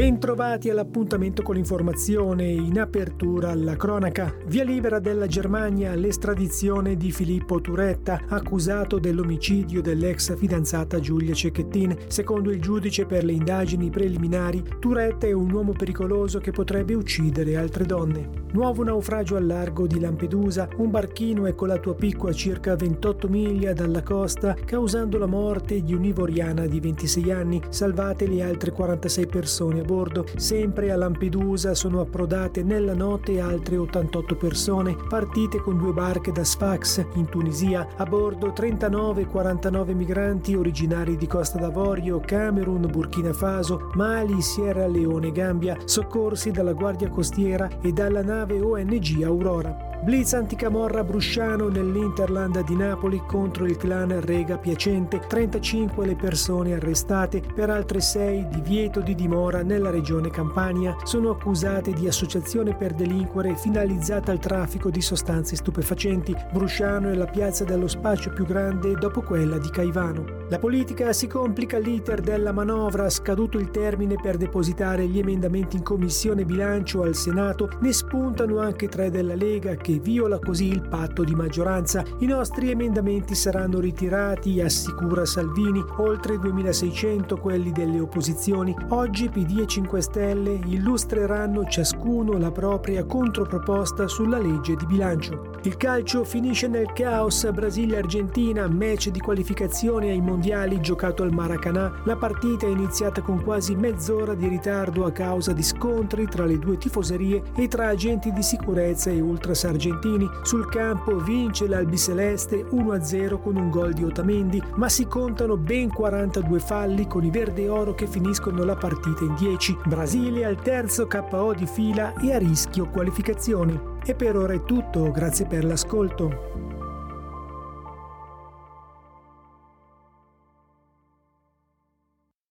Bentrovati all'appuntamento con l'informazione in apertura alla cronaca. Via libera della Germania l'estradizione di Filippo Turetta, accusato dell'omicidio dell'ex fidanzata Giulia Cecchettin. Secondo il giudice per le indagini preliminari, Turetta è un uomo pericoloso che potrebbe uccidere altre donne. Nuovo naufragio al largo di Lampedusa, un barchino è colato a picco a circa 28 miglia dalla costa, causando la morte di un'ivoriana di 26 anni, salvate le altre 46 persone a bordo. Sempre a Lampedusa sono approdate nella notte altre 88 persone, partite con due barche da Sfax, in Tunisia. A bordo 39 e 49 migranti originari di Costa d'Avorio, Camerun, Burkina Faso, Mali, Sierra Leone e Gambia, soccorsi dalla Guardia Costiera e dalla nave ONG Aurora. Blitz anticamorra Brusciano nell'Interland di Napoli contro il clan Rega Piacente, 35 le persone arrestate, per altre 6 divieto di dimora nella regione Campania, sono accusate di associazione per delinquere finalizzata al traffico di sostanze stupefacenti. Brusciano è la piazza dello spaccio più grande dopo quella di Caivano. La politica si complica l'iter della manovra, scaduto il termine per depositare gli emendamenti in commissione bilancio al Senato, ne spuntano anche tre della Lega che viola così il patto di maggioranza. I nostri emendamenti saranno ritirati, assicura Salvini, oltre 2600 quelli delle opposizioni. Oggi PD e 5 Stelle illustreranno ciascuno la propria controproposta sulla legge di bilancio. Il calcio finisce nel caos Brasile-Argentina, match di qualificazione ai mondiali giocato al Maracanã. La partita è iniziata con quasi mezz'ora di ritardo a causa di scontri tra le due tifoserie e tra agenti di sicurezza e ultras argentini. Sul campo vince l'Albiceleste 1-0 con un gol di Otamendi, ma si contano ben 42 falli con i verde oro che finiscono la partita in 10. Brasile al terzo KO di fila e a rischio qualificazioni. E per ora è tutto, grazie per l'ascolto.